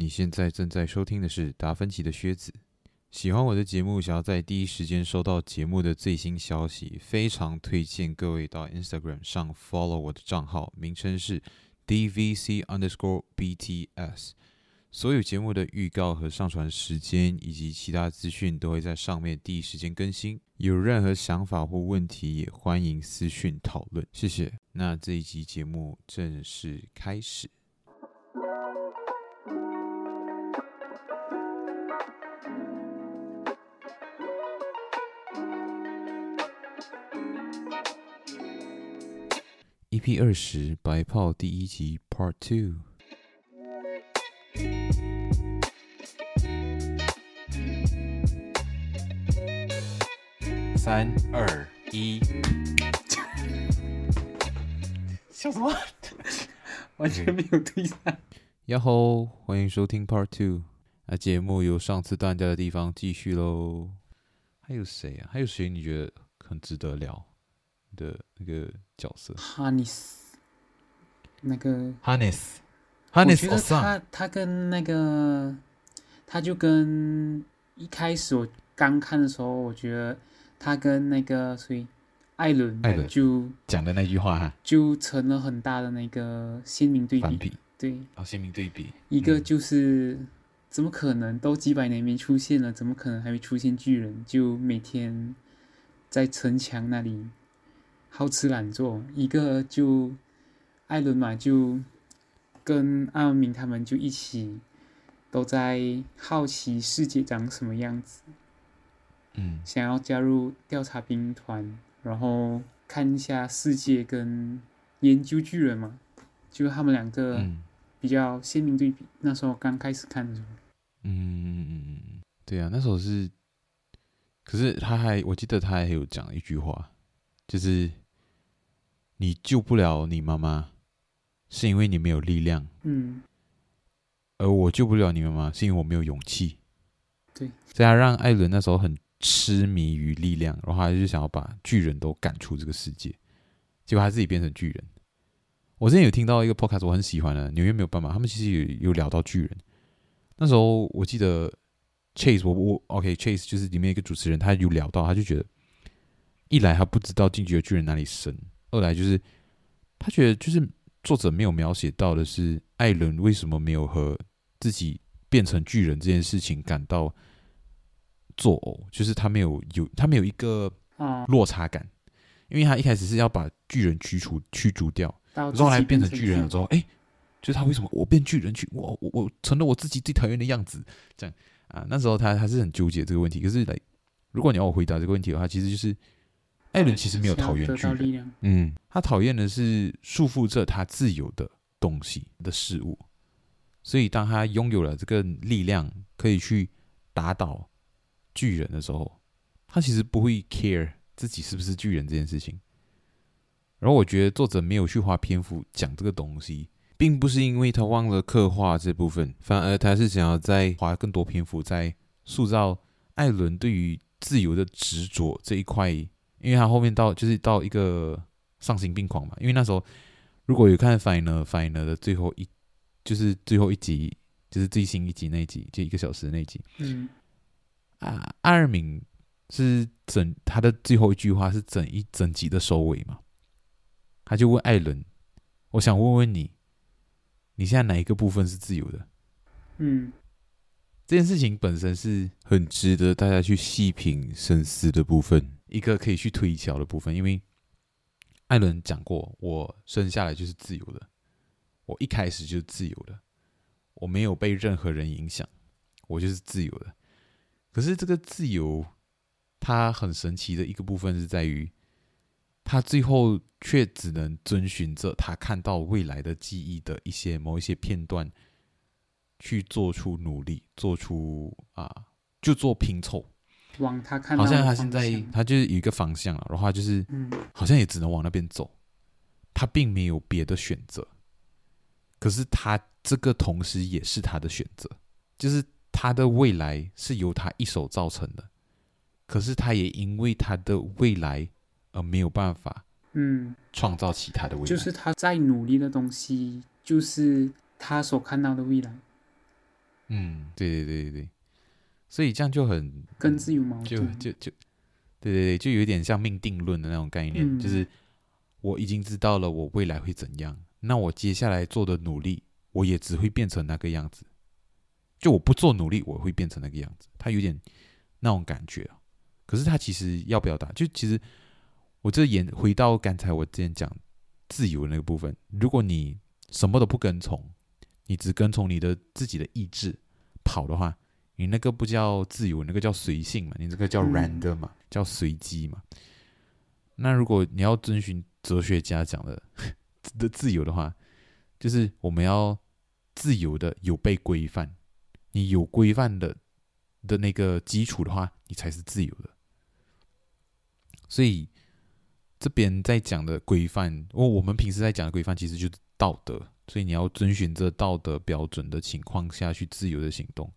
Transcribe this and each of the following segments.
你现在正在收听的是达芬奇的靴子。喜欢我的节目，想要在第一时间收到节目的最新消息，非常推荐各位到 Instagram 上 follow 我的账号，名称是 DVC underscore BTS。所有节目的预告和上传时间以及其他资讯都会在上面第一时间更新。有任何想法或问题，也欢迎私讯讨论。谢谢。那这一集节目正式开始。EP 二十白炮第一集 Part Two。三二一，笑什么？完全没有对上。呀吼，欢迎收听 Part Two。那节目由上次断掉的地方继续喽。还有谁啊？还有谁你觉得很值得聊的那个角色？Hannes，那个 Hannes，Hannes，我觉得他他跟那个，他就跟一开始我刚看的时候，我觉得。他跟那个所以艾伦，艾伦就讲的那句话哈，就成了很大的那个鲜明对比。对，啊、哦，鲜明对比。一个就是、嗯、怎么可能都几百年没出现了，怎么可能还没出现巨人？就每天在城墙那里好吃懒做。一个就艾伦嘛，就跟阿明他们就一起都在好奇世界长什么样子。嗯，想要加入调查兵团，然后看一下世界跟研究巨人嘛，就他们两个比较鲜明对比。嗯、那时候刚开始看的时候，嗯嗯嗯嗯，对啊，那时候是，可是他还，我记得他还有讲一句话，就是你救不了你妈妈，是因为你没有力量，嗯，而我救不了你妈妈，是因为我没有勇气。对，这样让艾伦那时候很。痴迷于力量，然后他就想要把巨人都赶出这个世界，结果他自己变成巨人。我之前有听到一个 podcast，我很喜欢的，纽约没有办法，他们其实有有聊到巨人。那时候我记得 Chase，我我 OK Chase 就是里面一个主持人，他有聊到，他就觉得一来他不知道进击的巨人哪里生，二来就是他觉得就是作者没有描写到的是艾伦为什么没有和自己变成巨人这件事情感到。作呕，就是他没有有他没有一个落差感，因为他一开始是要把巨人驱除驱逐掉，然后来变成巨人了之后，哎，就是他为什么我变巨人去，我我我成了我自己最讨厌的样子，这样啊，那时候他还是很纠结这个问题。可是来，如果你要我回答这个问题的话，其实就是艾伦其实没有讨厌巨人，嗯，他讨厌的是束缚着他自由的东西的事物，所以当他拥有了这个力量，可以去打倒。巨人的时候，他其实不会 care 自己是不是巨人这件事情。然后我觉得作者没有去花篇幅讲这个东西，并不是因为他忘了刻画这部分，反而他是想要再花更多篇幅在塑造艾伦对于自由的执着这一块。因为他后面到就是到一个丧心病狂嘛。因为那时候如果有看 Final Final 的最后一，就是最后一集，就是最新一集那一集，就一个小时那一集，嗯。啊，阿尔敏是整他的最后一句话是整一整集的收尾嘛？他就问艾伦：“我想问问你，你现在哪一个部分是自由的？”嗯，这件事情本身是很值得大家去细品深思的部分，一个可以去推敲的部分。因为艾伦讲过：“我生下来就是自由的，我一开始就是自由的，我没有被任何人影响，我就是自由的。”可是这个自由，它很神奇的一个部分是在于，他最后却只能遵循着他看到未来的记忆的一些某一些片段，去做出努力，做出啊，就做拼凑。往他看到，好像他现在他就是有一个方向了，然后他就是，好像也只能往那边走，他并没有别的选择。可是他这个同时也是他的选择，就是。他的未来是由他一手造成的，可是他也因为他的未来而没有办法，嗯，创造其他的未来。就是他在努力的东西，就是他所看到的未来。嗯，对对对对对，所以这样就很跟自由矛盾，就就就，对对对，就有点像命定论的那种概念，嗯、就是我已经知道了我未来会怎样，那我接下来做的努力，我也只会变成那个样子。就我不做努力，我会变成那个样子。他有点那种感觉啊。可是他其实要表达，就其实我这演回到刚才我之前讲自由的那个部分。如果你什么都不跟从，你只跟从你的自己的意志跑的话，你那个不叫自由，那个叫随性嘛。你这个叫 random 嘛，叫随机嘛。那如果你要遵循哲学家讲的 的自由的话，就是我们要自由的有被规范。你有规范的的那个基础的话，你才是自由的。所以这边在讲的规范，我我们平时在讲的规范，其实就是道德。所以你要遵循这道德标准的情况下去自由的行动。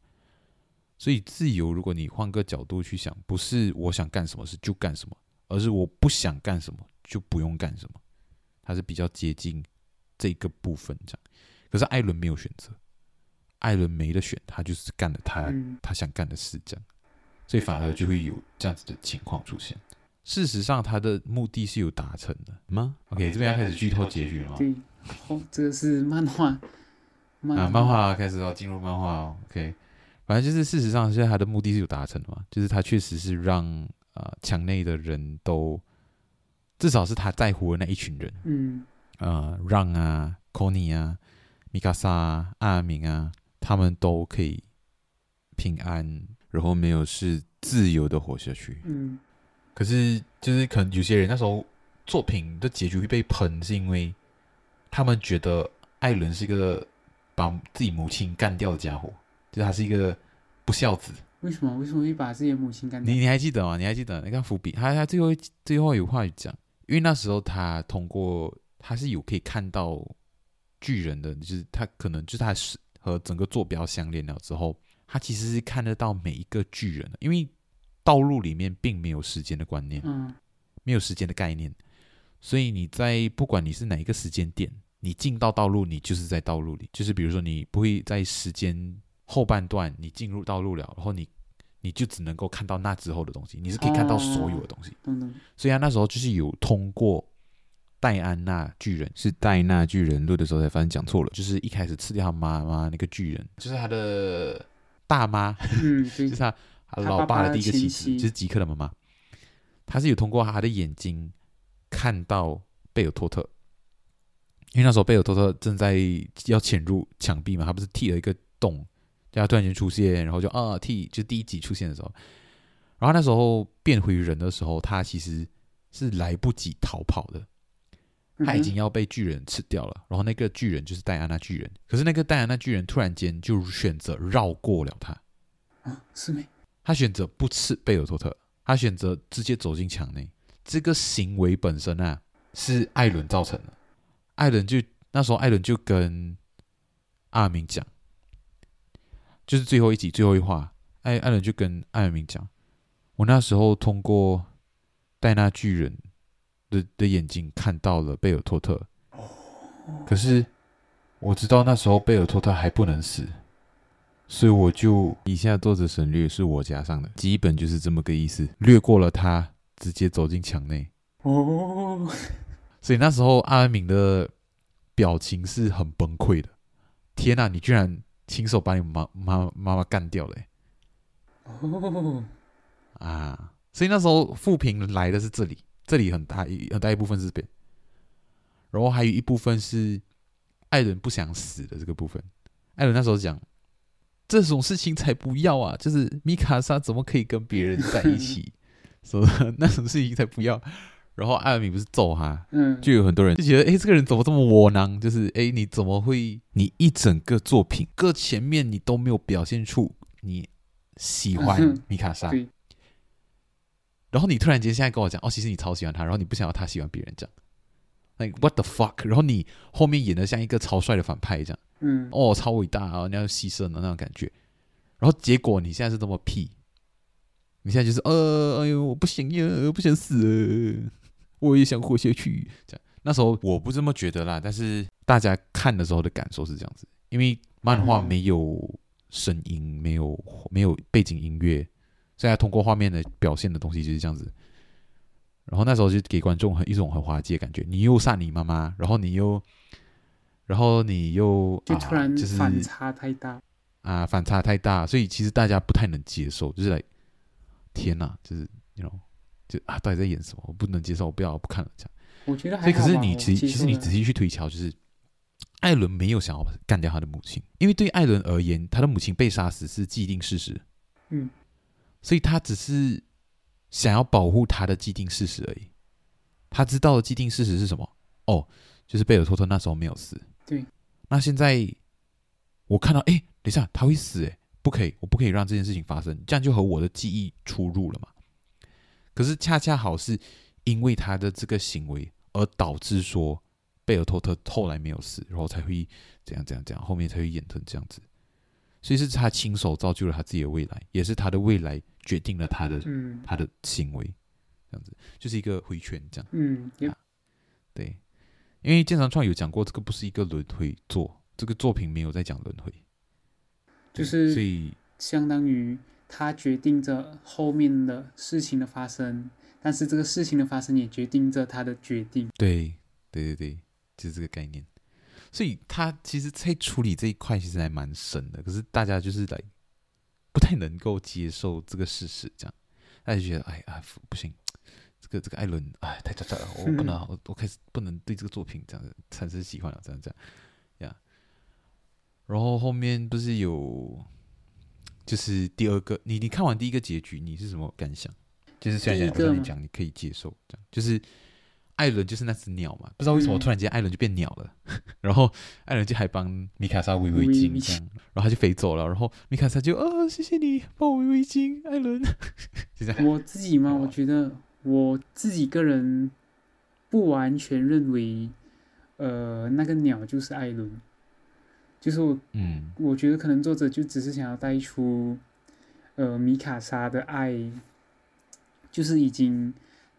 所以自由，如果你换个角度去想，不是我想干什么事就干什么，而是我不想干什么就不用干什么。它是比较接近这个部分这样。可是艾伦没有选择。艾伦没得选，他就是干了他、嗯、他想干的事，这样，所以反而就会有这样子的情况出现。事实上，他的目的是有达成的吗？OK，这边要开始剧透结局了。对，哦，这个是漫画，漫画啊，漫画开始哦进入漫画哦。OK，反正就是事实上，现在他的目的是有达成的嘛，就是他确实是让啊墙内的人都，至少是他在乎的那一群人，嗯，呃，让啊，Connie 啊，米卡莎啊，阿明啊。他们都可以平安，然后没有事，自由的活下去。嗯，可是就是可能有些人那时候作品的结局会被喷，是因为他们觉得艾伦是一个把自己母亲干掉的家伙，就是他是一个不孝子。为什么？为什么会把自己的母亲干掉？你你还记得吗？你还记得？你看伏笔，他他最后最后有话语讲，因为那时候他通过他是有可以看到巨人的，就是他可能就是他是。和整个坐标相连了之后，他其实是看得到每一个巨人的，因为道路里面并没有时间的观念，嗯，没有时间的概念，所以你在不管你是哪一个时间点，你进到道路，你就是在道路里，就是比如说你不会在时间后半段你进入道路了，然后你你就只能够看到那之后的东西，你是可以看到所有的东西，所以他那时候就是有通过。戴安娜巨人是戴娜巨人录的时候才发现讲错了，就是一开始吃掉他妈妈那个巨人，就是他的大妈，嗯，就是他，老爸的第一个妻子，就是吉克的妈妈。他是有通过他的眼睛看到贝尔托特，因为那时候贝尔托特正在要潜入墙壁嘛，他不是剃了一个洞，然后突然间出现，然后就啊 T，就第一集出现的时候，然后那时候变回人的时候，他其实是来不及逃跑的。他已经要被巨人吃掉了，嗯、然后那个巨人就是戴安娜巨人。可是那个戴安娜巨人突然间就选择绕过了他，啊，是没？他选择不吃贝尔托特，他选择直接走进墙内。这个行为本身啊，是艾伦造成的。艾伦就那时候，艾伦就跟阿明讲，就是最后一集最后一话，艾艾伦就跟艾尔明讲，我那时候通过戴那巨人。的的眼睛看到了贝尔托特，可是我知道那时候贝尔托特还不能死，所以我就以下作者省略是我加上的，基本就是这么个意思，略过了他，直接走进墙内。哦，所以那时候阿尔敏的表情是很崩溃的。天哪，你居然亲手把你妈妈妈妈干掉了！哦，啊，所以那时候富平来的是这里。这里很大一很大一部分是这边，然后还有一部分是艾伦不想死的这个部分。艾伦那时候讲这种事情才不要啊，就是米卡莎怎么可以跟别人在一起？说那种事情才不要。然后艾米不是揍他，嗯，就有很多人就觉得，哎，这个人怎么这么窝囊？就是，哎，你怎么会？你一整个作品各前面你都没有表现出你喜欢米卡莎。然后你突然间现在跟我讲，哦，其实你超喜欢他，然后你不想要他喜欢别人，这样，like what the fuck？然后你后面演的像一个超帅的反派，这样，嗯，哦，超伟大啊，你要牺牲的那种感觉。然后结果你现在是这么屁，你现在就是，呃，哎呦，我不行呀，我不想死，我也想活下去。这样，那时候我不这么觉得啦，但是大家看的时候的感受是这样子，因为漫画没有声音，没有没有背景音乐，所以通过画面的表现的东西就是这样子。然后那时候就给观众很一种很滑稽的感觉，你又杀你妈妈，然后你又，然后你又就突然就是反差太大啊，反差太大，所以其实大家不太能接受，就是来天哪，就是那种就啊，到底在演什么？我不能接受，我不要，我不看了这样。我觉得还所以可是你其实其实你仔细去推敲，就是艾伦没有想要干掉他的母亲，因为对艾伦而言，他的母亲被杀死是既定事实，嗯，所以他只是。想要保护他的既定事实而已。他知道的既定事实是什么？哦，就是贝尔托特那时候没有死。对。那现在我看到，哎，等一下，他会死，哎，不可以，我不可以让这件事情发生，这样就和我的记忆出入了嘛。可是恰恰好是因为他的这个行为，而导致说贝尔托特后来没有死，然后才会怎样怎样怎样，后面才会演成这样子。所以是他亲手造就了他自己的未来，也是他的未来。决定了他的、嗯、他的行为，这样子就是一个回圈，这样。嗯、啊，对，因为谏山创有讲过，这个不是一个轮回作，这个作品没有在讲轮回，就是所以相当于他决定着后面的事情的发生，但是这个事情的发生也决定着他的决定。对，对对对，就是这个概念。所以他其实在处理这一块其实还蛮深的，可是大家就是来。不太能够接受这个事实，这样，他就觉得，哎呀，不行，这个这个艾伦，哎，太渣渣了，我不能，我我开始不能对这个作品这样子产生喜欢了，这样这样，呀。然后后面不是有，就是第二个，你你看完第一个结局，你是什么感想？就是虽然我跟你讲，你可以接受这样，就是。艾伦就是那只鸟嘛，不知道为什么突然间艾伦就变鸟了，嗯、然后艾伦就还帮米卡莎围围巾这样，然后他就飞走了，然后米卡莎就啊、哦、谢谢你帮我围围巾，艾伦。就这样我自己嘛，我觉得我自己个人不完全认为，呃，那个鸟就是艾伦，就是我，嗯，我觉得可能作者就只是想要带出，呃，米卡莎的爱，就是已经。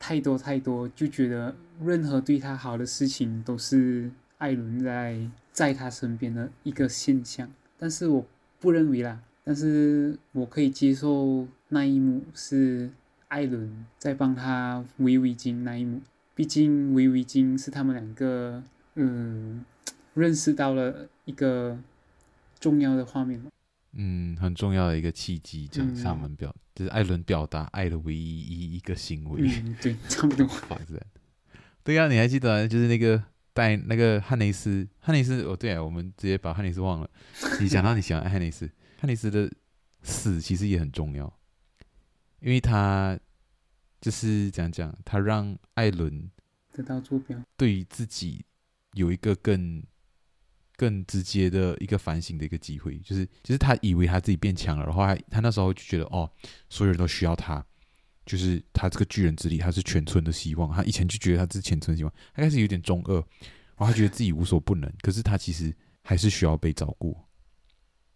太多太多，就觉得任何对他好的事情都是艾伦在在他身边的一个现象。但是我不认为啦，但是我可以接受那一幕是艾伦在帮他围围巾那一幕。毕竟围围巾是他们两个嗯认识到了一个重要的画面。嗯，很重要的一个契机，这样他们表、嗯、就是艾伦表达爱的唯一一一个行为。嗯，对，差不多。对呀、啊，你还记得就是那个带那个汉尼斯，汉尼斯哦，对啊，我们直接把汉尼斯忘了。你讲到你喜欢汉尼斯，汉尼斯的死其实也很重要，因为他就是讲讲，他让艾伦得到坐标，对于自己有一个更。更直接的一个反省的一个机会，就是就是他以为他自己变强了，然后他他那时候就觉得哦，所有人都需要他，就是他这个巨人之力，他是全村的希望。他以前就觉得他是全村的希望，他开始有点中二，然后他觉得自己无所不能，可是他其实还是需要被照顾。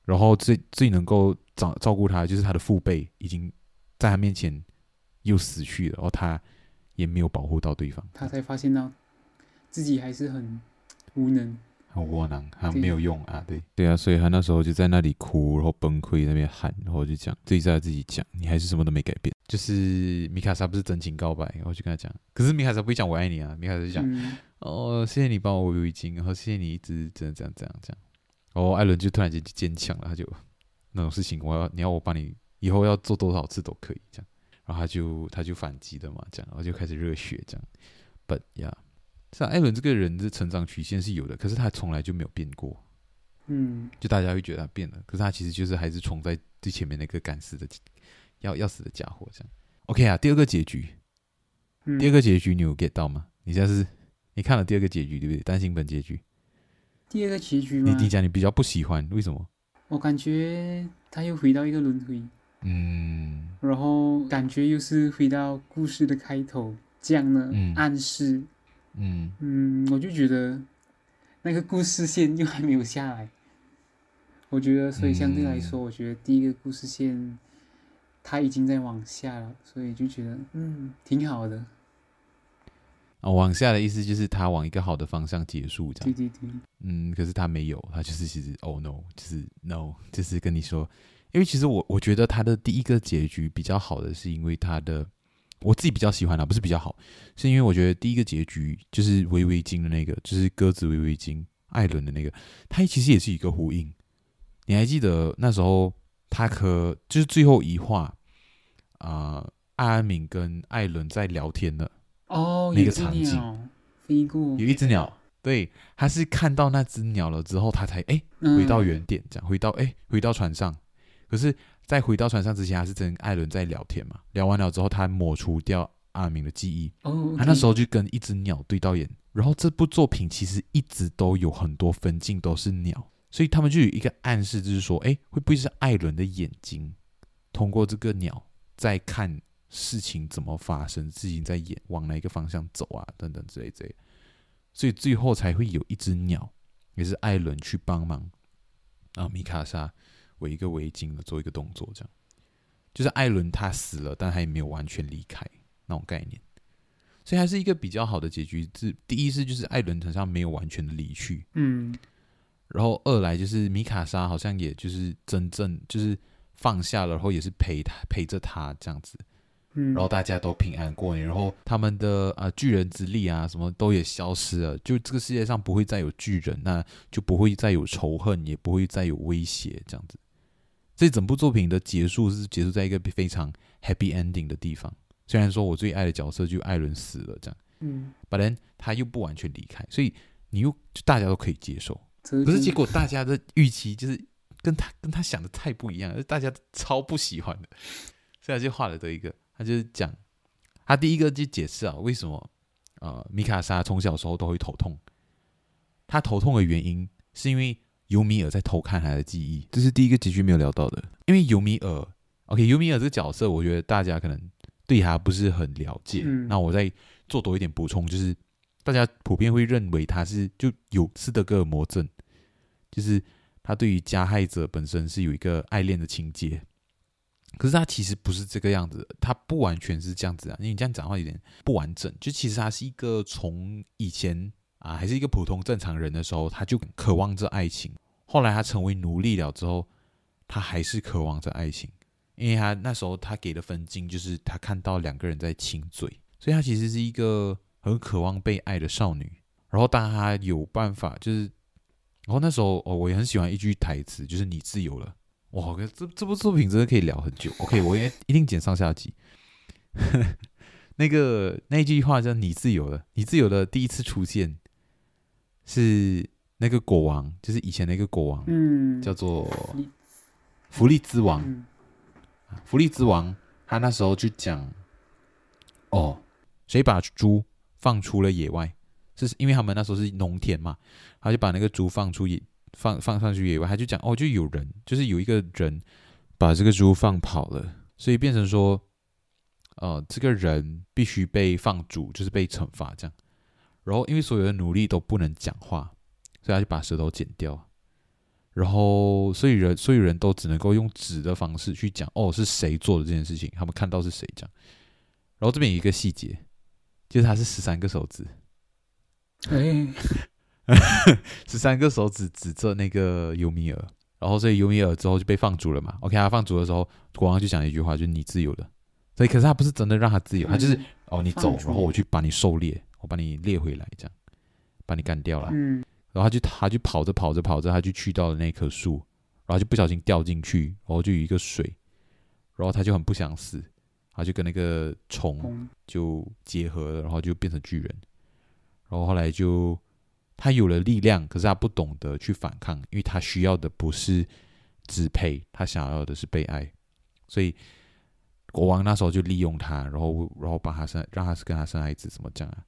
然后最最能够照照顾他，就是他的父辈已经在他面前又死去了，然后他也没有保护到对方，他才发现到自己还是很无能。很窝囊，他没有用啊！对对啊，所以他那时候就在那里哭，然后崩溃，那边喊，然后就讲自己在自己讲，你还是什么都没改变。就是米卡莎不是真情告白，然后就跟他讲，可是米卡莎不会讲我爱你啊，米卡莎就讲、嗯、哦，谢谢你帮我围围巾，然后谢谢你一直这样这样这样这样。然后，艾伦就突然间就坚强了，他就那种事情，我要你要我帮你以后要做多少次都可以这样，然后他就他就反击的嘛，这样，然后就开始热血这样，But yeah。像艾伦这个人的成长曲线是有的，可是他从来就没有变过。嗯，就大家会觉得他变了，可是他其实就是还是冲在最前面那个敢死的要要死的家伙这样。OK 啊，第二个结局，嗯、第二个结局你有 get 到吗？你现在是你看了第二个结局对不对？单行本结局。第二个结局吗？你你讲你比较不喜欢，为什么？我感觉他又回到一个轮回。嗯。然后感觉又是回到故事的开头，这样的暗示。嗯嗯嗯，我就觉得那个故事线又还没有下来，我觉得，所以相对来说，我觉得第一个故事线它已经在往下了，所以就觉得嗯挺好的。啊，往下的意思就是他往一个好的方向结束，这样。对对对。嗯，可是他没有，他就是其实，Oh no，就是 No，就是跟你说，因为其实我我觉得他的第一个结局比较好的，是因为他的我自己比较喜欢的，不是比较好，是因为我觉得第一个结局就是围围巾的那个，就是鸽子围围巾艾伦的那个，它其实也是一个呼应。你还记得那时候他和就是最后一话啊？呃艾安敏跟艾伦在聊天的哦，那个场景，飞过有一只鸟，对，他是看到那只鸟了之后，他才哎回到原点，这样回到哎回到船上。可是，在回到船上之前，还是跟艾伦在聊天嘛。聊完了之后，他抹除掉阿明的记忆。哦，他那时候就跟一只鸟对到眼。然后这部作品其实一直都有很多分镜都是鸟，所以他们就有一个暗示，就是说，哎，会不会是艾伦的眼睛通过这个鸟在看？事情怎么发生？事情在演，往哪一个方向走啊？等等之类之类，所以最后才会有一只鸟，也是艾伦去帮忙，啊，米卡莎围一个围巾的做一个动作，这样就是艾伦他死了，但他也没有完全离开那种概念，所以还是一个比较好的结局。是第一是就是艾伦好像没有完全的离去，嗯，然后二来就是米卡莎好像也就是真正就是放下了，然后也是陪他陪着他这样子。然后大家都平安过年，然后他们的啊、呃、巨人之力啊什么都也消失了，就这个世界上不会再有巨人，那就不会再有仇恨，也不会再有威胁，这样子。这整部作品的结束是结束在一个非常 happy ending 的地方。虽然说我最爱的角色就艾伦死了，这样，嗯，but then 他又不完全离开，所以你又就大家都可以接受。可是结果大家的预期就是跟他跟他想的太不一样，大家超不喜欢的，所以他就画了这一个。他就是讲，他第一个就解释啊，为什么呃米卡莎从小时候都会头痛？他头痛的原因是因为尤米尔在偷看他的记忆，这是第一个结局没有聊到的。因为尤米尔，OK，尤米尔这个角色，我觉得大家可能对他不是很了解。嗯、那我再做多一点补充，就是大家普遍会认为他是就有斯德哥尔摩症，就是他对于加害者本身是有一个爱恋的情节。可是他其实不是这个样子，他不完全是这样子啊。因为你这样讲的话有点不完整。就其实他是一个从以前啊还是一个普通正常人的时候，他就渴望着爱情。后来他成为奴隶了之后，他还是渴望着爱情。因为他那时候他给的分镜就是他看到两个人在亲嘴，所以他其实是一个很渴望被爱的少女。然后当他有办法，就是然后那时候哦，我也很喜欢一句台词，就是你自由了。哇，这这部作品真的可以聊很久。OK，我也一定剪上下集。那个那句话叫“你自由了”，你自由的第一次出现是那个国王，就是以前那个国王，嗯，叫做福利之王。嗯、弗利之王他那时候就讲：“哦，谁把猪放出了野外？是因为他们那时候是农田嘛，他就把那个猪放出野。”放放上去野外，他就讲哦，就有人，就是有一个人把这个猪放跑了，所以变成说，呃，这个人必须被放逐，就是被惩罚这样。然后因为所有的奴隶都不能讲话，所以他就把舌头剪掉。然后所以人所以人都只能够用纸的方式去讲哦，是谁做的这件事情，他们看到是谁这样。然后这边有一个细节，就是他是十三个手指。哎。十三个手指指着那个尤米尔，然后所以尤米尔之后就被放逐了嘛。OK，他放逐的时候，国王就讲一句话，就是你自由了。所以可是他不是真的让他自由，他就是哦你走，然后我去把你狩猎，我把你猎回来，这样把你干掉了。嗯，然后他就他就跑着跑着跑着，他就去到了那棵树，然后就不小心掉进去，然后就有一个水，然后他就很不想死，他就跟那个虫就结合了，然后就变成巨人，然后后来就。他有了力量，可是他不懂得去反抗，因为他需要的不是支配，他想要的是被爱。所以国王那时候就利用他，然后然后把他生，让他跟他生孩子，怎么讲啊？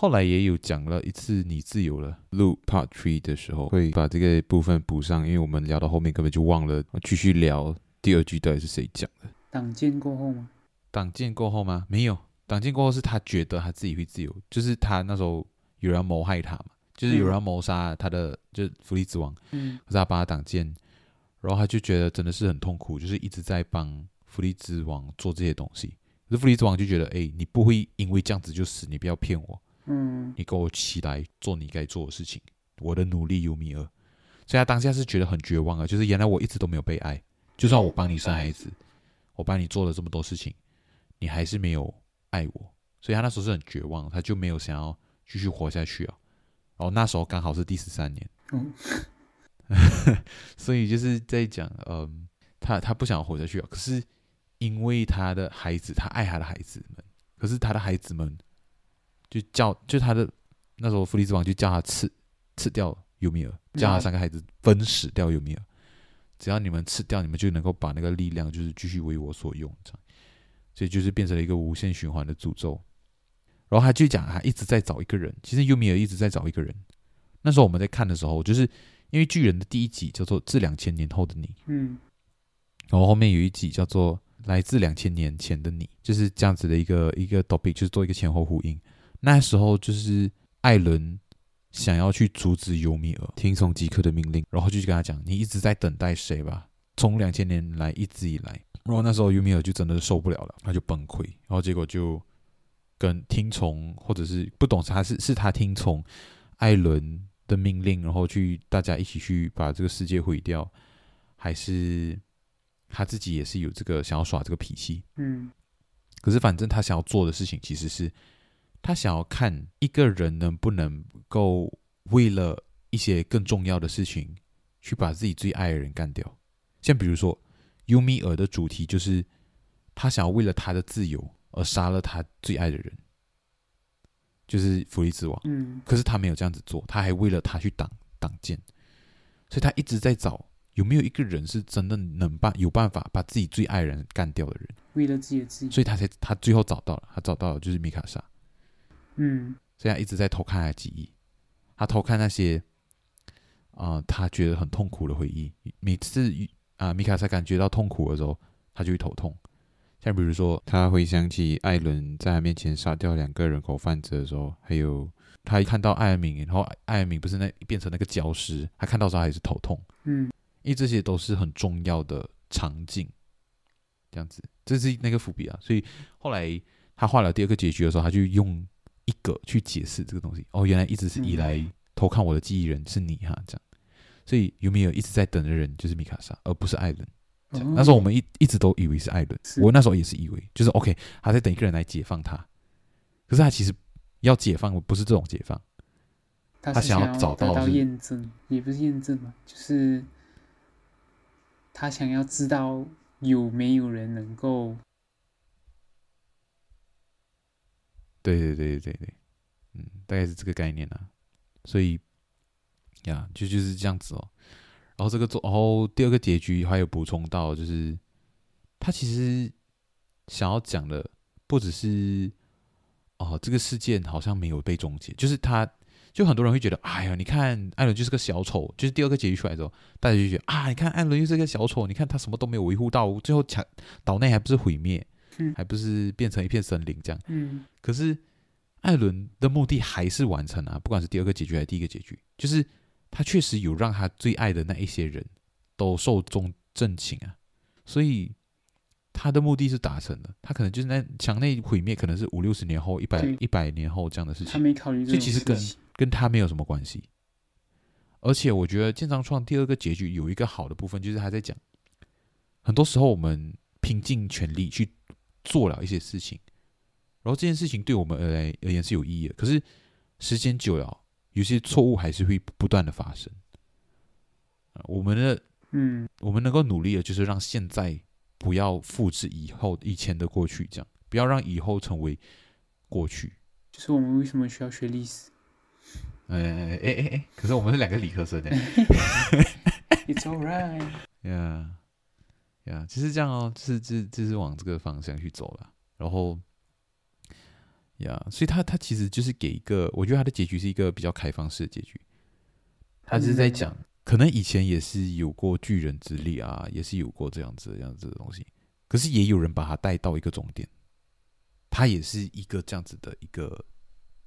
后来也有讲了一次，你自由了。Luke Part Three 的时候会把这个部分补上，因为我们聊到后面根本就忘了继续聊第二句到底是谁讲的。党建过后吗？党建过后吗？没有，党建过后是他觉得他自己会自由，就是他那时候。有人要谋害他嘛？就是有人要谋杀他的，嗯、就是福利之王。嗯，可是他帮他挡箭，然后他就觉得真的是很痛苦，就是一直在帮福利之王做这些东西，可是福利之王就觉得，哎，你不会因为这样子就死，你不要骗我。嗯，你跟我起来做你该做的事情，我的努力有米尔。所以他当下是觉得很绝望啊，就是原来我一直都没有被爱，就算我帮你生孩子，我帮你做了这么多事情，你还是没有爱我。所以他那时候是很绝望，他就没有想要继续活下去啊。然后那时候刚好是第十三年，嗯，所以就是在讲，嗯，他他不想活下去啊。可是因为他的孩子，他爱他的孩子们，可是他的孩子们就叫，就他的那时候弗利兹王就叫他吃吃掉尤米尔，叫他三个孩子分食掉尤米尔。只要你们吃掉，你们就能够把那个力量就是继续为我所用，这样，所以就是变成了一个无限循环的诅咒。然后他就讲，他一直在找一个人。其实尤米尔一直在找一个人。那时候我们在看的时候，就是因为巨人的第一集叫做《自两千年后的你》，嗯，然后后面有一集叫做《来自两千年前的你》，就是这样子的一个一个 topic，就是做一个前后呼应。那时候就是艾伦想要去阻止尤米尔听从吉克的命令，然后就去跟他讲：“你一直在等待谁吧？从两千年来一直以来。”然后那时候尤米尔就真的受不了了，他就崩溃，然后结果就。跟听从，或者是不懂他是是他听从艾伦的命令，然后去大家一起去把这个世界毁掉，还是他自己也是有这个想要耍这个脾气？嗯，可是反正他想要做的事情，其实是他想要看一个人能不能够为了一些更重要的事情，去把自己最爱的人干掉。像比如说尤米尔的主题就是他想要为了他的自由。而杀了他最爱的人，就是弗利兹王。嗯，可是他没有这样子做，他还为了他去挡挡箭，所以他一直在找有没有一个人是真的能办有办法把自己最爱人干掉的人，为了自己的自由，所以他才他最后找到了，他找到了就是米卡莎。嗯，所以他一直在偷看他的记忆，他偷看那些啊、呃，他觉得很痛苦的回忆。每次啊、呃，米卡才感觉到痛苦的时候，他就会头痛。像比如说，他回想起艾伦在他面前杀掉两个人口贩子的时候，还有他一看到艾尔敏，然后艾尔敏不是那变成那个僵尸，他看到时候还是头痛。嗯，因为这些都是很重要的场景，这样子，这是那个伏笔啊。所以后来他画了第二个结局的时候，他就用一个去解释这个东西。哦，原来一直是以来偷看我的记忆人是你哈，这样。所以有没有一直在等的人就是米卡莎，而不是艾伦。那时候我们一一直都以为是艾伦，我那时候也是以为，就是 OK，他在等一个人来解放他，可是他其实要解放不是这种解放，他想要找到验证，也不是验证嘛，就是他想要知道有没有人能够，对对对对对，嗯，大概是这个概念啊，所以呀，就就是这样子哦。然后这个做，然后第二个结局还有补充到，就是他其实想要讲的不只是哦，这个事件好像没有被终结，就是他，就很多人会觉得，哎呀，你看艾伦就是个小丑，就是第二个结局出来之后，大家就觉得啊，你看艾伦又是个小丑，你看他什么都没有维护到，最后强岛内还不是毁灭，还不是变成一片森林这样，嗯，可是艾伦的目的还是完成了啊，不管是第二个结局还是第一个结局，就是。他确实有让他最爱的那一些人都寿终正寝啊，所以他的目的是达成了。他可能就是那墙内毁灭，可能是五六十年后、一百一百年后这样的事情。他没考虑，所以其实跟跟他没有什么关系。而且我觉得《建章创》第二个结局有一个好的部分，就是他在讲，很多时候我们拼尽全力去做了一些事情，然后这件事情对我们而来而言是有意义的。可是时间久了。有些错误还是会不断的发生。我们的，嗯，我们能够努力的就是让现在不要复制以后以前的过去，这样不要让以后成为过去。就是我们为什么需要学历史？哎哎哎哎，可是我们是两个理科生的。It's alright. Yeah, yeah，其实这样哦，就是就是就是往这个方向去走了，然后。呀，yeah, 所以他他其实就是给一个，我觉得他的结局是一个比较开放式的结局。他是在讲，可能以前也是有过巨人之力啊，也是有过这样子这样子的东西，可是也有人把他带到一个终点，他也是一个这样子的一个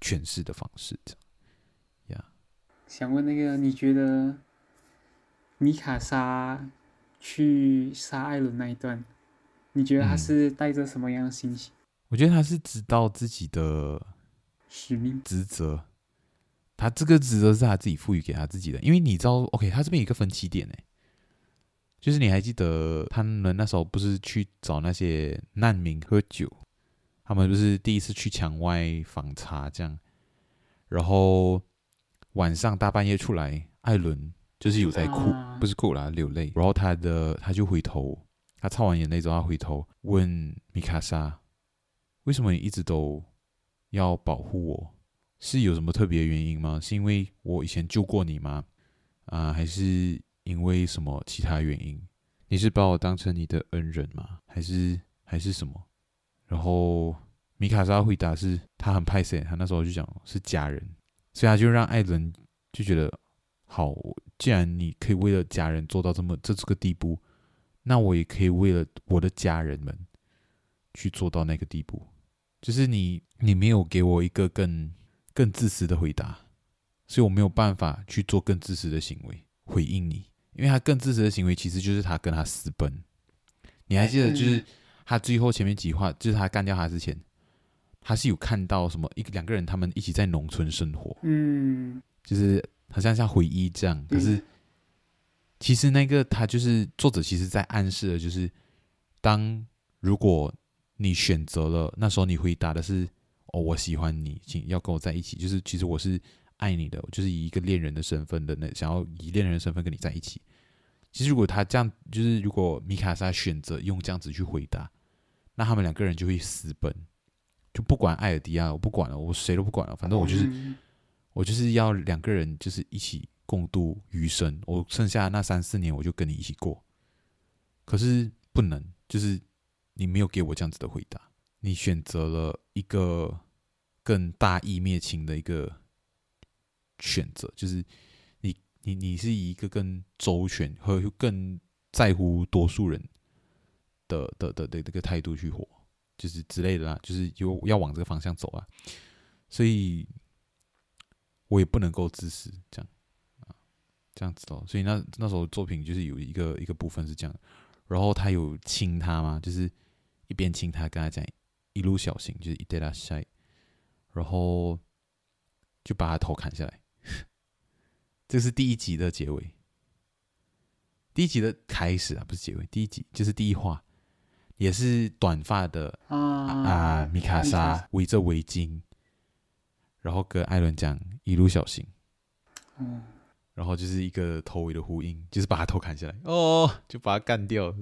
诠释的方式，这样。呀，想问那个，你觉得米卡莎去杀艾伦那一段，你觉得他是带着什么样的心情？我觉得他是知道自己的使命？职责，他这个职责是他自己赋予给他自己的。因为你知道，OK，他这边有一个分歧点呢，就是你还记得他们那时候不是去找那些难民喝酒，他们不是第一次去墙外访查这样，然后晚上大半夜出来，艾伦就是有在哭，不是哭啦，流泪，然后他的他就回头，他擦完眼泪之后，他回头问米卡莎。为什么你一直都要保护我？是有什么特别的原因吗？是因为我以前救过你吗？啊，还是因为什么其他原因？你是把我当成你的恩人吗？还是还是什么？然后米卡莎回答是，他很派谁？他那时候就讲是家人，所以他就让艾伦就觉得，好，既然你可以为了家人做到这么这这个地步，那我也可以为了我的家人们去做到那个地步。就是你，你没有给我一个更更自私的回答，所以我没有办法去做更自私的行为回应你。因为他更自私的行为，其实就是他跟他私奔。你还记得，就是他最后前面几话，就是他干掉他之前，他是有看到什么一两个人他们一起在农村生活，嗯，就是好像像回忆这样。可是其实那个他就是作者，其实在暗示的就是当如果。你选择了，那时候你回答的是“哦，我喜欢你，请要跟我在一起”，就是其实我是爱你的，就是以一个恋人的身份的那想要以恋人的身份跟你在一起。其实如果他这样，就是如果米卡莎选择用这样子去回答，那他们两个人就会私奔，就不管艾尔迪亚，我不管了，我谁都不管了，反正我就是、嗯、我就是要两个人就是一起共度余生，我剩下那三四年我就跟你一起过。可是不能，就是。你没有给我这样子的回答，你选择了一个更大义灭亲的一个选择，就是你你你是以一个更周全和更在乎多数人的的的的这个态度去活，就是之类的啦，就是有要往这个方向走啊，所以我也不能够自私这样啊，这样子哦，所以那那时候作品就是有一个一个部分是这样，然后他有亲他吗？就是。一边亲他，跟他讲一路小心，就是一带他下，然后就把他头砍下来。这是第一集的结尾，第一集的开始啊，不是结尾。第一集就是第一话，也是短发的啊啊，米卡莎围着围巾，然后跟艾伦讲一路小心。嗯，然后就是一个头尾的呼应，就是把他头砍下来，哦，就把他干掉，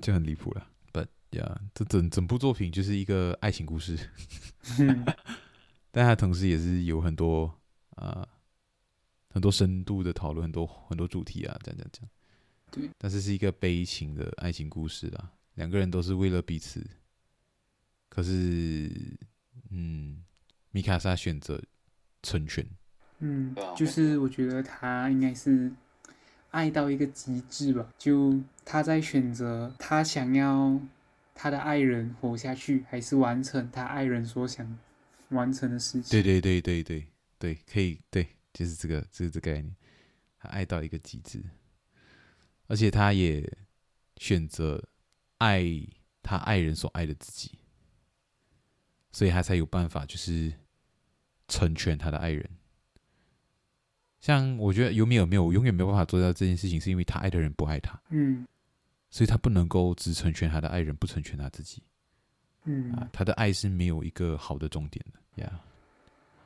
就很离谱了。But 呀，这整整部作品就是一个爱情故事，但它同时也是有很多啊、呃、很多深度的讨论，很多很多主题啊，这样这样这样。对，但是是一个悲情的爱情故事啦，两个人都是为了彼此，可是，嗯，米卡莎选择成全。嗯，就是我觉得他应该是爱到一个极致吧，就他在选择他想要。他的爱人活下去，还是完成他爱人所想完成的事情？对对对对对对，可以对，就是这个，就是这个概念。他爱到一个极致，而且他也选择爱他爱人所爱的自己，所以他才有办法，就是成全他的爱人。像我觉得尤米尔没有永远没有办法做到这件事情，是因为他爱的人不爱他。嗯。所以他不能够只成全他的爱人，不成全他自己。嗯啊，他的爱是没有一个好的终点的呀。Yeah.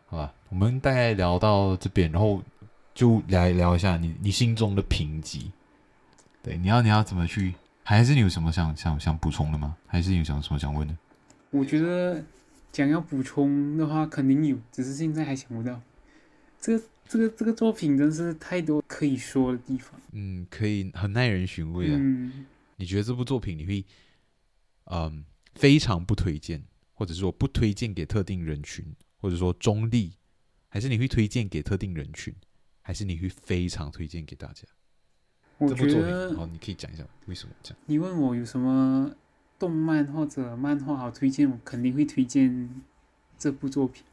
好吧，我们大概聊到这边，然后就来聊一下你你心中的评级。对，你要你要怎么去？还是你有什么想想想补充的吗？还是你有什么什么想问的？我觉得讲要补充的话，肯定有，只是现在还想不到。这个这个这个作品真是太多可以说的地方。嗯，可以很耐人寻味啊。嗯你觉得这部作品你会，嗯，非常不推荐，或者说不推荐给特定人群，或者说中立，还是你会推荐给特定人群，还是你会非常推荐给大家？我觉得，这部作品，哦，你可以讲一下为什么这样。你问我有什么动漫或者漫画好推荐，我肯定会推荐这部作品。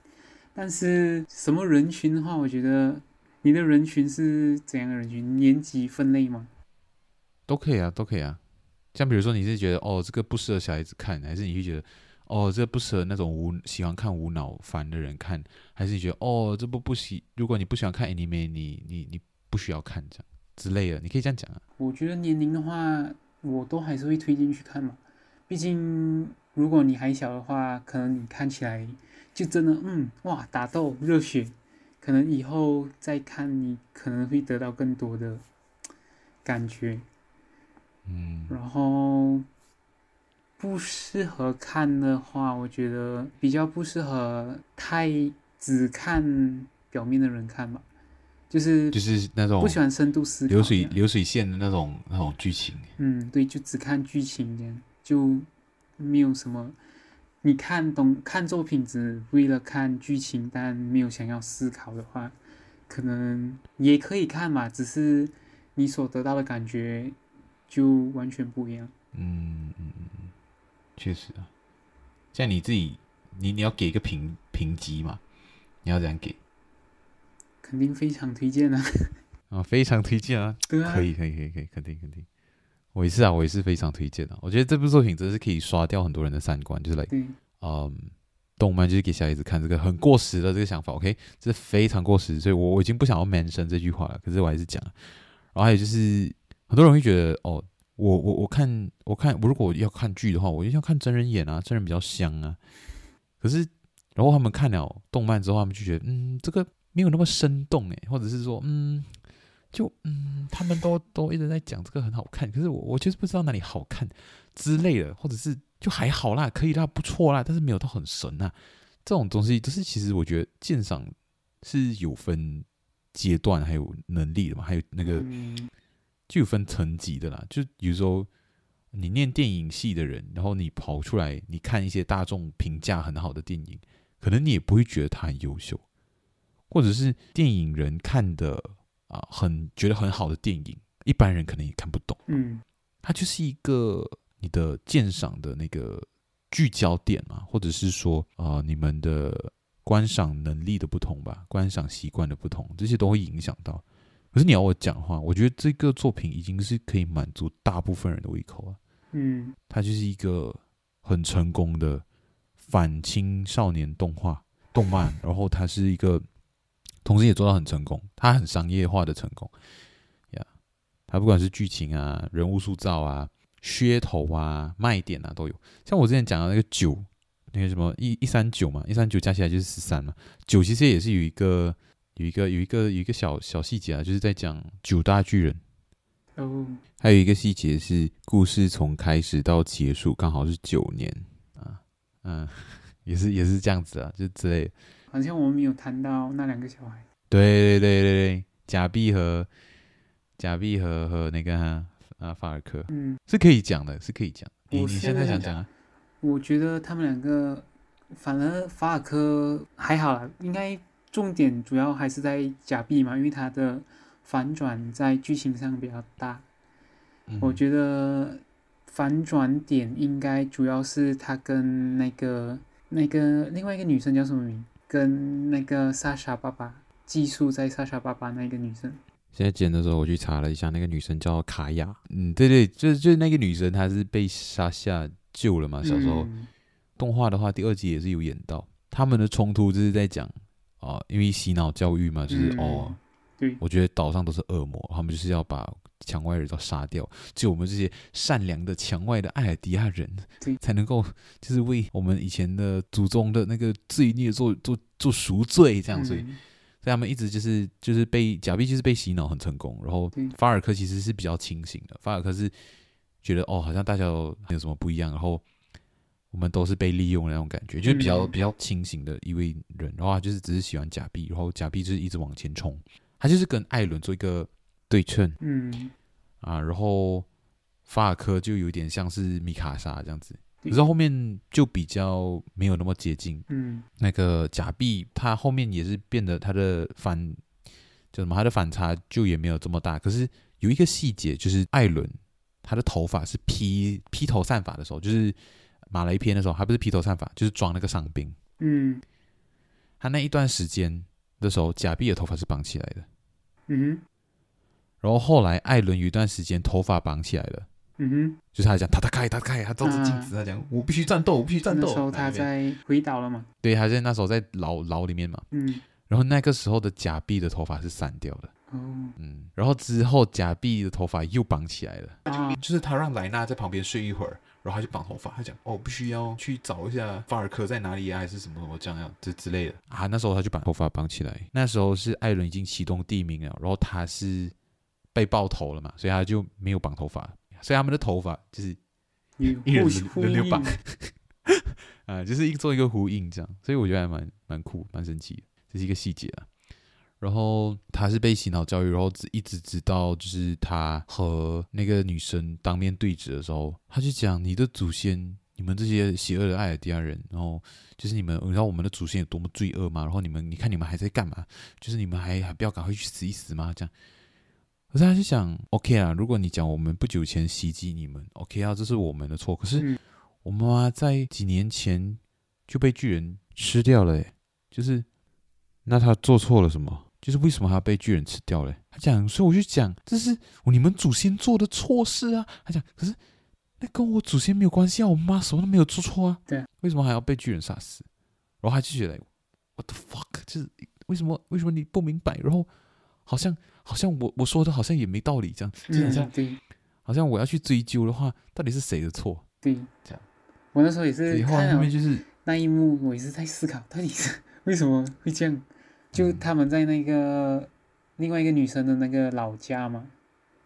但是什么人群的话，我觉得你的人群是怎样的人群？年级分类吗？都可以啊，都可以啊。像比如说，你是觉得哦，这个不适合小孩子看，还是你会觉得哦，这不适合那种无喜欢看无脑烦的人看，还是你觉得哦，这部不喜，如果你不喜欢看 anime，你你你不需要看这样之类的，你可以这样讲啊。我觉得年龄的话，我都还是会推荐去看嘛。毕竟如果你还小的话，可能你看起来就真的嗯哇打斗热血，可能以后再看你可能会得到更多的感觉。嗯，然后不适合看的话，我觉得比较不适合太只看表面的人看吧，就是就是那种不喜欢深度思考、流水流水线的那种那种剧情。嗯，对，就只看剧情这样，就没有什么。你看懂看作品只为了看剧情，但没有想要思考的话，可能也可以看嘛，只是你所得到的感觉。就完全不一样。嗯嗯嗯，确实啊。像你自己，你你要给一个评评级嘛？你要怎样给？肯定非常推荐啊！啊，非常推荐啊！对啊，可以可以可以可以，肯定肯定。我也是啊，我也是非常推荐的。我觉得这部作品真的是可以刷掉很多人的三观，就是来、like，嗯，动漫就是给小孩子看，这个很过时的这个想法，OK，这是非常过时，所以我我已经不想要 mention 这句话了。可是我还是讲。然后还有就是。很多人会觉得哦，我我我看我看我如果要看剧的话，我就要看真人演啊，真人比较香啊。可是，然后他们看了动漫之后，他们就觉得嗯，这个没有那么生动诶，或者是说嗯，就嗯，他们都都一直在讲这个很好看，可是我我就是不知道哪里好看之类的，或者是就还好啦，可以啦，不错啦，但是没有到很神啊。这种东西就是其实我觉得鉴赏是有分阶段，还有能力的嘛，还有那个。嗯就有分层级的啦，就比如说你念电影系的人，然后你跑出来，你看一些大众评价很好的电影，可能你也不会觉得它很优秀，或者是电影人看的啊，很觉得很好的电影，一般人可能也看不懂。嗯，它就是一个你的鉴赏的那个聚焦点嘛，或者是说啊，你们的观赏能力的不同吧，观赏习惯的不同，这些都会影响到。可是你要我讲的话，我觉得这个作品已经是可以满足大部分人的胃口了。嗯，它就是一个很成功的反青少年动画动漫，然后它是一个，同时也做到很成功，它很商业化的成功呀。它不管是剧情啊、人物塑造啊、噱头啊、卖点啊都有。像我之前讲的那个九，那个什么一一三九嘛，一三九加起来就是十三嘛。九其实也是有一个。有一个有一个有一个小小细节啊，就是在讲九大巨人。哦，还有一个细节是故事从开始到结束刚好是九年啊，嗯，也是也是这样子啊，就之类的。好像我们没有谈到那两个小孩。对对对对对，贾碧和贾碧和和那个啊法尔科，嗯，是可以讲的，是可以讲。你你现在想讲啊？我觉得他们两个，反而法尔科还好啦，应该。重点主要还是在贾碧嘛，因为他的反转在剧情上比较大。我觉得反转点应该主要是他跟那个那个另外一个女生叫什么名？跟那个莎莎爸爸寄宿在莎莎爸爸那个女生。现在剪的时候我去查了一下，那个女生叫卡雅。嗯，对对，就是就是那个女生，她是被莎夏救了嘛。小时候、嗯、动画的话，第二集也是有演到他们的冲突，就是在讲。啊，因为洗脑教育嘛，就是、嗯、哦，对，我觉得岛上都是恶魔，他们就是要把墙外人都杀掉，只有我们这些善良的墙外的艾尔迪亚人，对，才能够就是为我们以前的祖宗的那个罪孽做做做赎罪，这样，所以，嗯、所以他们一直就是就是被假币就是被洗脑很成功，然后法尔克其实是比较清醒的，法尔克是觉得哦，好像大家有什么不一样，然后。我们都是被利用的那种感觉，就是比较比较清醒的一位人，然后他就是只是喜欢假币，然后假币就是一直往前冲，他就是跟艾伦做一个对称，嗯。啊，然后法尔科就有点像是米卡莎这样子，可是后面就比较没有那么接近，嗯，那个假币它后面也是变得它的反叫什么，它的反差就也没有这么大，可是有一个细节就是艾伦他的头发是披披头散发的时候，就是。马雷篇的时候，还不是披头散发，就是装那个伤兵。嗯，他那一段时间的时候，假币的头发是绑起来的。嗯，然后后来艾伦有一段时间头发绑起来了，嗯哼，就是他讲他他开他开，他照着镜子，他讲我必须战斗，我必须战斗。那时候他在回岛了嘛？对，他在那时候在牢牢里面嘛。嗯。然后那个时候的假币的头发是散掉的。哦。嗯。然后之后假币的头发又绑起来了。啊。就是他让莱纳在旁边睡一会儿，然后他就绑头发。他讲哦，必须要去找一下法尔科在哪里啊，还是什么什么这样样这之类的啊。那时候他就把头发绑起来。那时候是艾伦已经启动地名了，然后他是被爆头了嘛，所以他就没有绑头发。所以他们的头发就是 一人轮流绑，啊，就是一做一个呼应这样，所以我觉得还蛮蛮酷，蛮神奇的，这是一个细节啊。然后他是被洗脑教育，然后一直直到就是他和那个女生当面对质的时候，他就讲：“你的祖先，你们这些邪恶的艾尔迪亚人，然后就是你们，你知道我们的祖先有多么罪恶吗？然后你们，你看你们还在干嘛？就是你们还还不要赶快去死一死吗？这样。”可是他就想，OK 啊，如果你讲我们不久前袭击你们，OK 啊，这是我们的错。可是我妈妈在几年前就被巨人吃掉了，哎，就是那他做错了什么？就是为什么他被巨人吃掉了？他讲，所以我就讲，这是你们祖先做的错事啊。他讲，可是那跟我祖先没有关系啊，我妈什么都没有做错啊。对，为什么还要被巨人杀死？然后他就觉得，What the fuck？就是为什么？为什么你不明白？然后好像。好像我我说的好像也没道理，这样，就好像、嗯、对，好像我要去追究的话，到底是谁的错？对，这样。我那时候也是看了，后面就是那一幕，我也是在思考，到底是为什么会这样？就他们在那个、嗯、另外一个女生的那个老家嘛，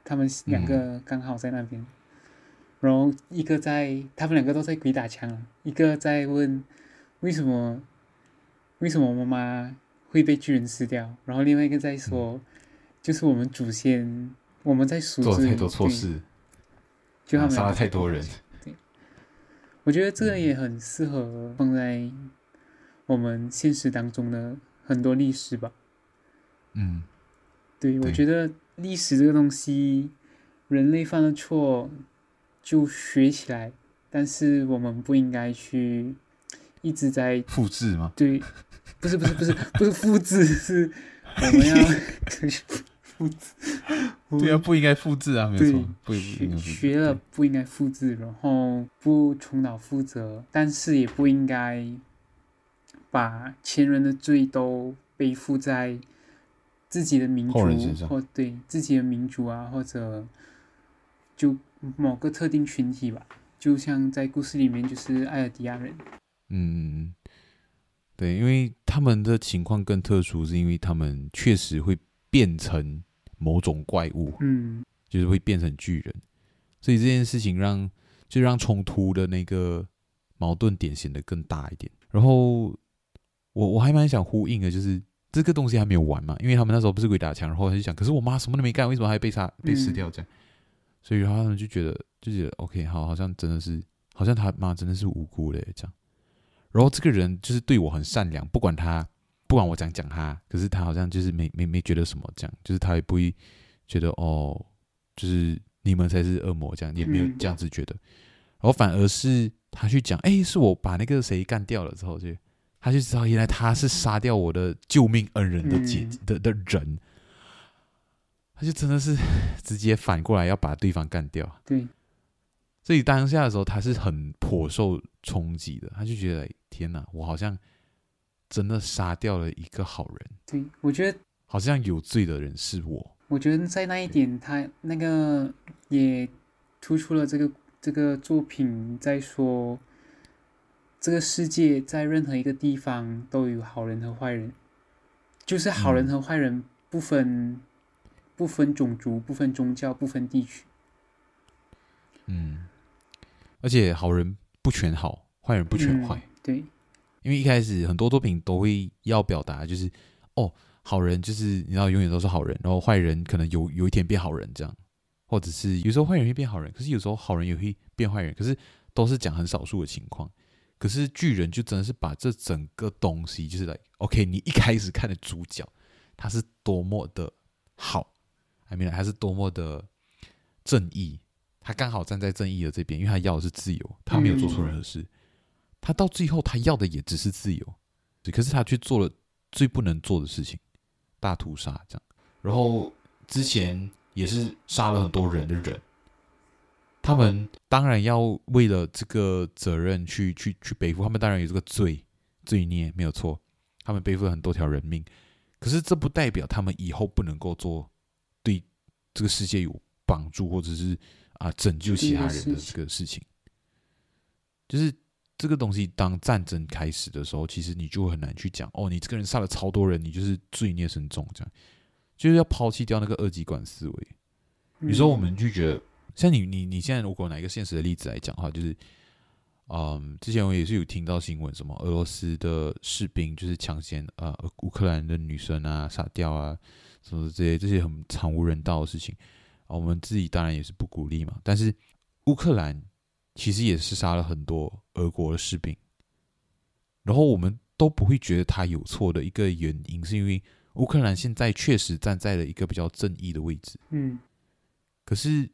他们两个刚好在那边，嗯、然后一个在，他们两个都在鬼打墙，一个在问为什么为什么妈妈会被巨人吃掉，然后另外一个在说。嗯就是我们祖先，我们在数做了太多错事，就他们杀了太多人。对，我觉得这个也很适合放在我们现实当中的很多历史吧。嗯，对，我觉得历史这个东西，人类犯了错就学起来，但是我们不应该去一直在复制吗？对，不是不是不是不是复制，是我们要。复制，对啊，不应该复制啊，没错，不应该学了不应该复制，然后不重蹈覆辙，但是也不应该把前人的罪都背负在自己的民族或对自己的民族啊，或者就某个特定群体吧，就像在故事里面就是艾尔迪亚人，嗯，对，因为他们的情况更特殊，是因为他们确实会变成。某种怪物，嗯，就是会变成巨人，所以这件事情让就让冲突的那个矛盾点显得更大一点。然后我我还蛮想呼应的，就是这个东西还没有完嘛，因为他们那时候不是鬼打墙，然后他就想，可是我妈什么都没干，为什么还被杀被吃掉这样？嗯、所以然后他们就觉得就觉得 OK，好，好像真的是，好像他妈真的是无辜的这样。然后这个人就是对我很善良，不管他。不管我怎样讲他，可是他好像就是没没没觉得什么这样，就是他也不会觉得哦，就是你们才是恶魔这样，也没有这样子觉得。然后反而是他去讲，哎，是我把那个谁干掉了之后，就他就知道原来他是杀掉我的救命恩人的姐姐的的人，他就真的是直接反过来要把对方干掉。对，所以当下的时候他是很颇受冲击的，他就觉得天哪，我好像。真的杀掉了一个好人。对，我觉得好像有罪的人是我。我觉得在那一点，他那个也突出了这个这个作品在说，这个世界在任何一个地方都有好人和坏人，就是好人和坏人不分、嗯、不分种族、不分宗教、不分地区。嗯，而且好人不全好，坏人不全坏。嗯、对。因为一开始很多作品都会要表达，就是哦，好人就是你知道永远都是好人，然后坏人可能有有一天变好人这样，或者是有时候坏人会变好人，可是有时候好人也会变坏人，可是都是讲很少数的情况。可是巨人就真的是把这整个东西，就是来 OK，你一开始看的主角他是多么的好，I mean 还是多么的正义，他刚好站在正义的这边，因为他要的是自由，他没有做错任何事。他到最后，他要的也只是自由，可是他却做了最不能做的事情，大屠杀这样。然后之前也是杀了很多人的人，他们当然要为了这个责任去去去背负，他们当然有这个罪罪孽，没有错，他们背负了很多条人命，可是这不代表他们以后不能够做对这个世界有帮助或者是啊拯救其他人的这个事情，就是这个东西，当战争开始的时候，其实你就很难去讲哦，你这个人杀了超多人，你就是罪孽深重，这样就是要抛弃掉那个二极管思维。有时候我们就觉得，像你你你现在如果拿一个现实的例子来讲的话，就是，嗯，之前我也是有听到新闻，什么俄罗斯的士兵就是强奸呃乌克兰的女生啊，杀掉啊，什么这些这些很惨无人道的事情啊，我们自己当然也是不鼓励嘛。但是乌克兰其实也是杀了很多俄国的士兵，然后我们都不会觉得他有错的一个原因，是因为乌克兰现在确实站在了一个比较正义的位置，嗯。可是，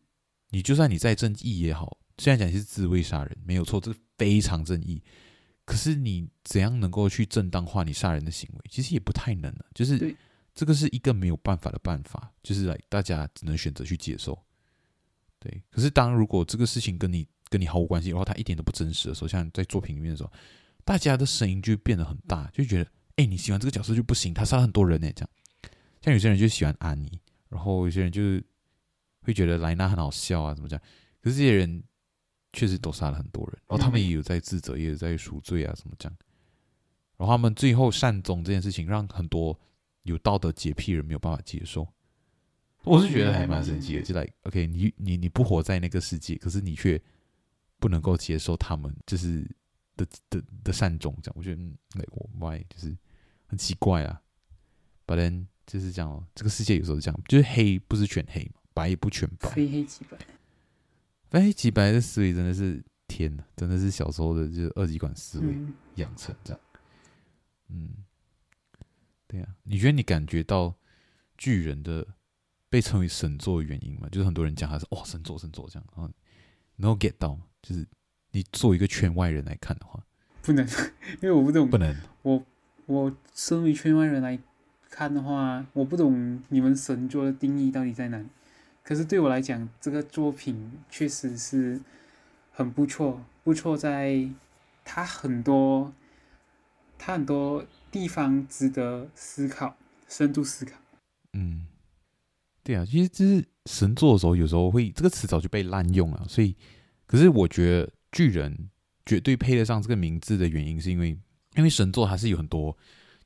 你就算你再正义也好，虽然讲是自卫杀人没有错，这非常正义。可是你怎样能够去正当化你杀人的行为？其实也不太能了。就是这个是一个没有办法的办法，就是来大家只能选择去接受。对。可是当如果这个事情跟你跟你毫无关系，然后他一点都不真实的时候，像在作品里面的时候，大家的声音就变得很大，就觉得哎，你喜欢这个角色就不行，他杀了很多人呢。这样，像有些人就喜欢安妮，然后有些人就是。会觉得莱纳很好笑啊，怎么讲？可是这些人确实都杀了很多人，然后他们也有在自责，也有在赎罪啊，怎么讲？然后他们最后善终这件事情，让很多有道德洁癖人没有办法接受。我是觉得还蛮神奇的，就来、like, OK，你你你不活在那个世界，可是你却不能够接受他们就是的的的善终，这样我觉得嗯，like why 就是很奇怪啊。But then 就是这样，这个世界有时候是这样，就是黑不是全黑嘛。白也不全白，非黑即白。非黑即白的思维真的是天呐，真的是小时候的就是二极管思维养成这样。嗯，对呀、啊，你觉得你感觉到巨人的被称为神作的原因吗？就是很多人讲他是哦神作神作这样，然后能够 get 到吗？就是你作为一个圈外人来看的话，不能，因为我不懂，不能。我我身为圈外人来看的话，我不懂你们神作的定义到底在哪里。可是对我来讲，这个作品确实是很不错，不错在它很多，它很多地方值得思考，深度思考。嗯，对啊，其实就是神作的时候，有时候会这个词早就被滥用了，所以，可是我觉得巨人绝对配得上这个名字的原因，是因为因为神作还是有很多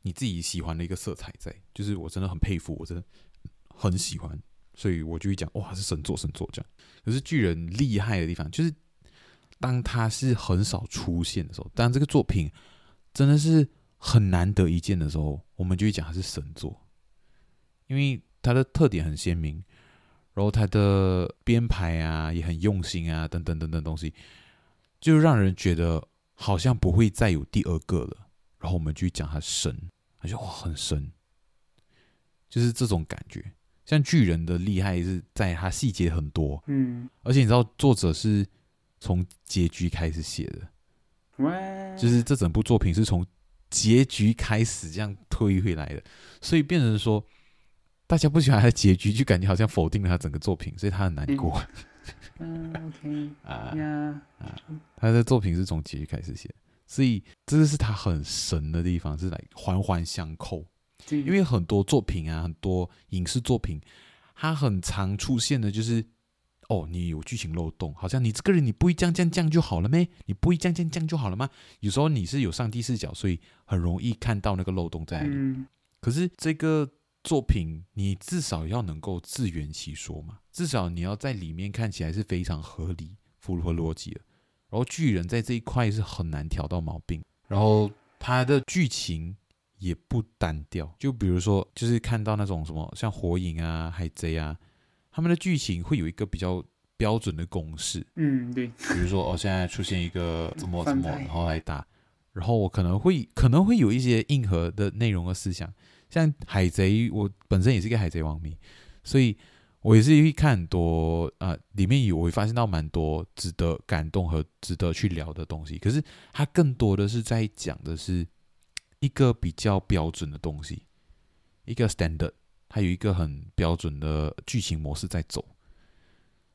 你自己喜欢的一个色彩在，就是我真的很佩服，我真的很喜欢。所以我就会讲，哇，是神作，神作这样。可是巨人厉害的地方，就是当他是很少出现的时候，当这个作品真的是很难得一见的时候，我们就会讲他是神作，因为他的特点很鲜明，然后他的编排啊也很用心啊，等等等等东西，就让人觉得好像不会再有第二个了。然后我们就讲他神，他就哇很神，就是这种感觉。像巨人的厉害是在他细节很多，嗯，而且你知道作者是从结局开始写的，就是这整部作品是从结局开始这样推回来的，所以变成说大家不喜欢他的结局，就感觉好像否定了他整个作品，所以他很难过。嗯，OK，啊呀，啊，他的作品是从结局开始写，所以这个是他很神的地方，是来环环相扣。因为很多作品啊，很多影视作品，它很常出现的就是，哦，你有剧情漏洞，好像你这个人你不会这样这样这样就好了咩？你不会这样这样这样就好了吗？有时候你是有上帝视角，所以很容易看到那个漏洞在。嗯。可是这个作品，你至少要能够自圆其说嘛，至少你要在里面看起来是非常合理、符合逻辑的。然后巨人在这一块是很难挑到毛病，然后他的剧情。也不单调，就比如说，就是看到那种什么像火影啊、海贼啊，他们的剧情会有一个比较标准的公式。嗯，对。比如说，哦，现在出现一个怎么怎么，然后来打，然后我可能会可能会有一些硬核的内容和思想。像海贼，我本身也是一个海贼王迷，所以我也是会看很多啊、呃，里面有我会发现到蛮多值得感动和值得去聊的东西。可是它更多的是在讲的是。一个比较标准的东西，一个 standard，它有一个很标准的剧情模式在走，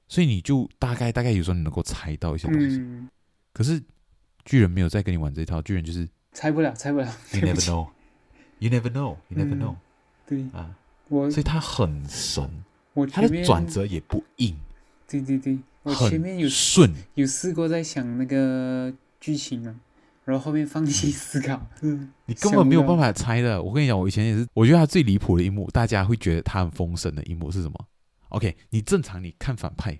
所以你就大概大概有时候你能够猜到一些东西。嗯，可是巨人没有再跟你玩这一套，巨人就是猜不了，猜不了。不 never know, you never know, you never 嗯 know、对啊，我所以他很神，我它的转折也不硬，对对对，我很前面有顺。有试过在想那个剧情啊，然后后面放弃思考。嗯，你根本没有办法。猜的。我跟你讲，我以前也是，我觉得他最离谱的一幕，大家会觉得他很封神的一幕是什么？OK，你正常你看反派，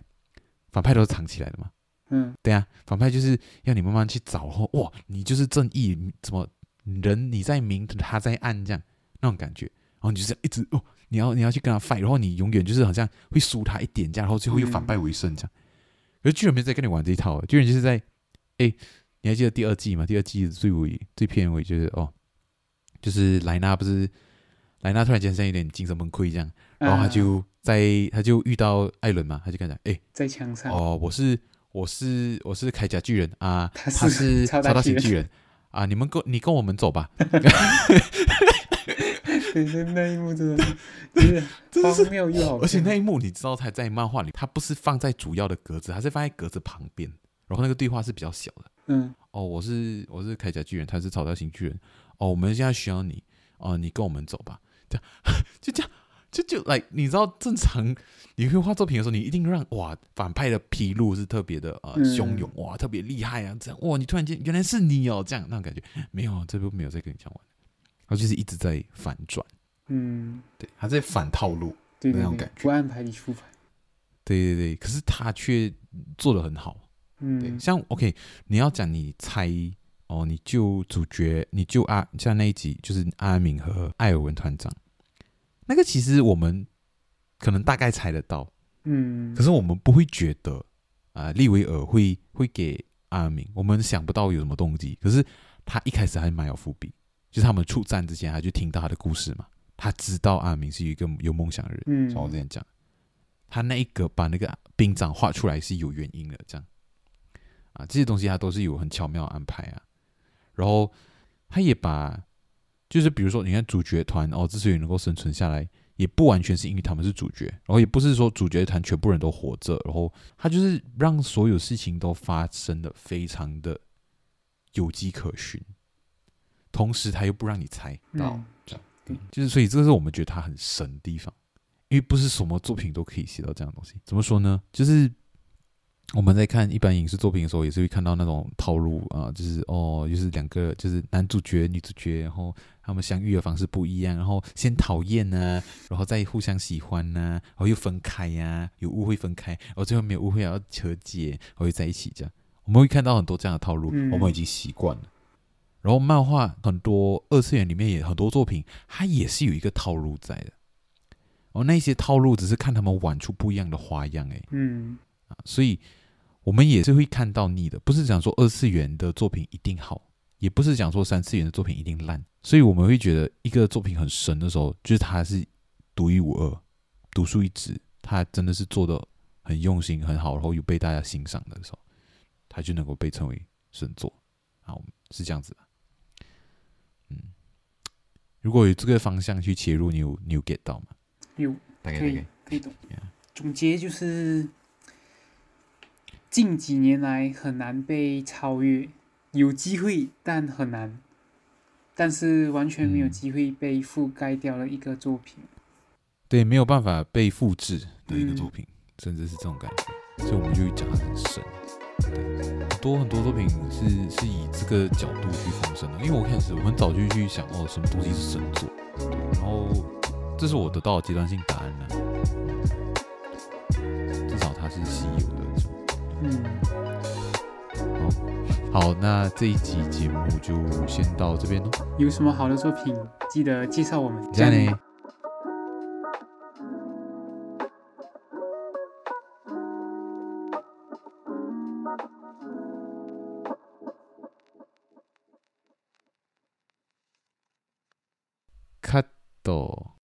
反派都是藏起来的嘛。嗯对啊，反派就是要你慢慢去找，然后哇，你就是正义，怎么人你在明，他在暗，这样那种感觉，然后你就是一直哦，你要你要去跟他 fight，然后你永远就是好像会输他一点这样，然后最后又反败为胜这样。可是巨人没在跟你玩这一套，巨人就是在，哎，你还记得第二季吗？第二季最尾最片尾就是哦，就是莱纳不是莱纳突然间像有点精神崩溃这样，然后他就啊在他就遇到艾伦嘛，他就跟他讲，哎。在墙上。哦，我是我是我是铠甲巨人啊，他是超超大型巨人啊，你们跟你跟我们走吧，对，那那一幕真的就是荒谬又好看，而且那一幕你知道他在漫画里，它不是放在主要的格子，他是放在格子旁边，然后那个对话是比较小的。嗯。哦，我是我是铠甲巨人，他是超大型巨人。哦，我们现在需要你，哦，你跟我们走吧，这样 就这样就就来，你知道正常你会画作品的时候，你一定让哇反派的披露是特别的呃嗯汹涌哇，特别厉害啊，这样哇，你突然间原来是你哦，这样那种感觉没有，这部没有在跟你讲完，然后就是一直在反转，嗯，对，他在反套路，对那种感，觉不按牌理出牌。对对对，可是他却做的很好。嗯对，嗯像 OK，你要讲你猜哦，你救主角，你救阿，像那一集就是阿敏和艾尔文团长，那个其实我们可能大概猜得到，嗯，可是我们不会觉得啊、呃，利维尔会会给阿明，我们想不到有什么动机。可是他一开始还蛮有伏笔，就是他们出战之前，他就听到他的故事嘛，他知道阿明是一个有梦想的人，嗯像我之前讲，他那一个把那个兵长画出来是有原因的，这样。啊，这些东西他都是有很巧妙的安排啊。然后他也把，就是比如说，你看主角团哦，之所以能够生存下来，也不完全是因为他们是主角，然后也不是说主角团全部人都活着，然后他就是让所有事情都发生的非常的有迹可循，同时他又不让你猜到，嗯这样，对就是所以这个是我们觉得他很神的地方，因为不是什么作品都可以写到这样的东西。怎么说呢？就是。我们在看一般影视作品的时候，也是会看到那种套路啊，就是哦，就是两个就是男主角、女主角，然后他们相遇的方式不一样，然后先讨厌呢，然后再互相喜欢呢，然后又分开呀、啊，有误会分开，然后最后没有误会，然后和解，然后又在一起这样。我们会看到很多这样的套路，嗯我们已经习惯了。然后漫画很多二次元里面也很多作品，它也是有一个套路在的。哦，那些套路只是看他们玩出不一样的花样，诶。嗯啊，所以我们也是会看到腻的，不是讲说二次元的作品一定好，也不是讲说三次元的作品一定烂，所以我们会觉得一个作品很神的时候，就是它是独一无二、独树一帜，它真的是做的很用心、很好，然后又被大家欣赏的时候，它就能够被称为神作。好，是这样子的。嗯，如果有这个方向去切入，你有你有 get 到吗？有大概可以可以懂。总结就是，近几年来很难被超越，有机会但很难，但是完全没有机会被覆盖掉的一个作品。对，没有办法被复制的一个嗯作品，甚至是这种感觉，所以我们就会讲它很神。对，很多很多作品是是以这个角度去封神的，因为我开始我很早就去想哦，什么东西是神作，对，然后这是我得到的阶段性答案呢、至少它是稀有的这种。嗯，好，那这一集节目就先到这边喽。有什么好的作品，记得介绍我们。这样呢？カット。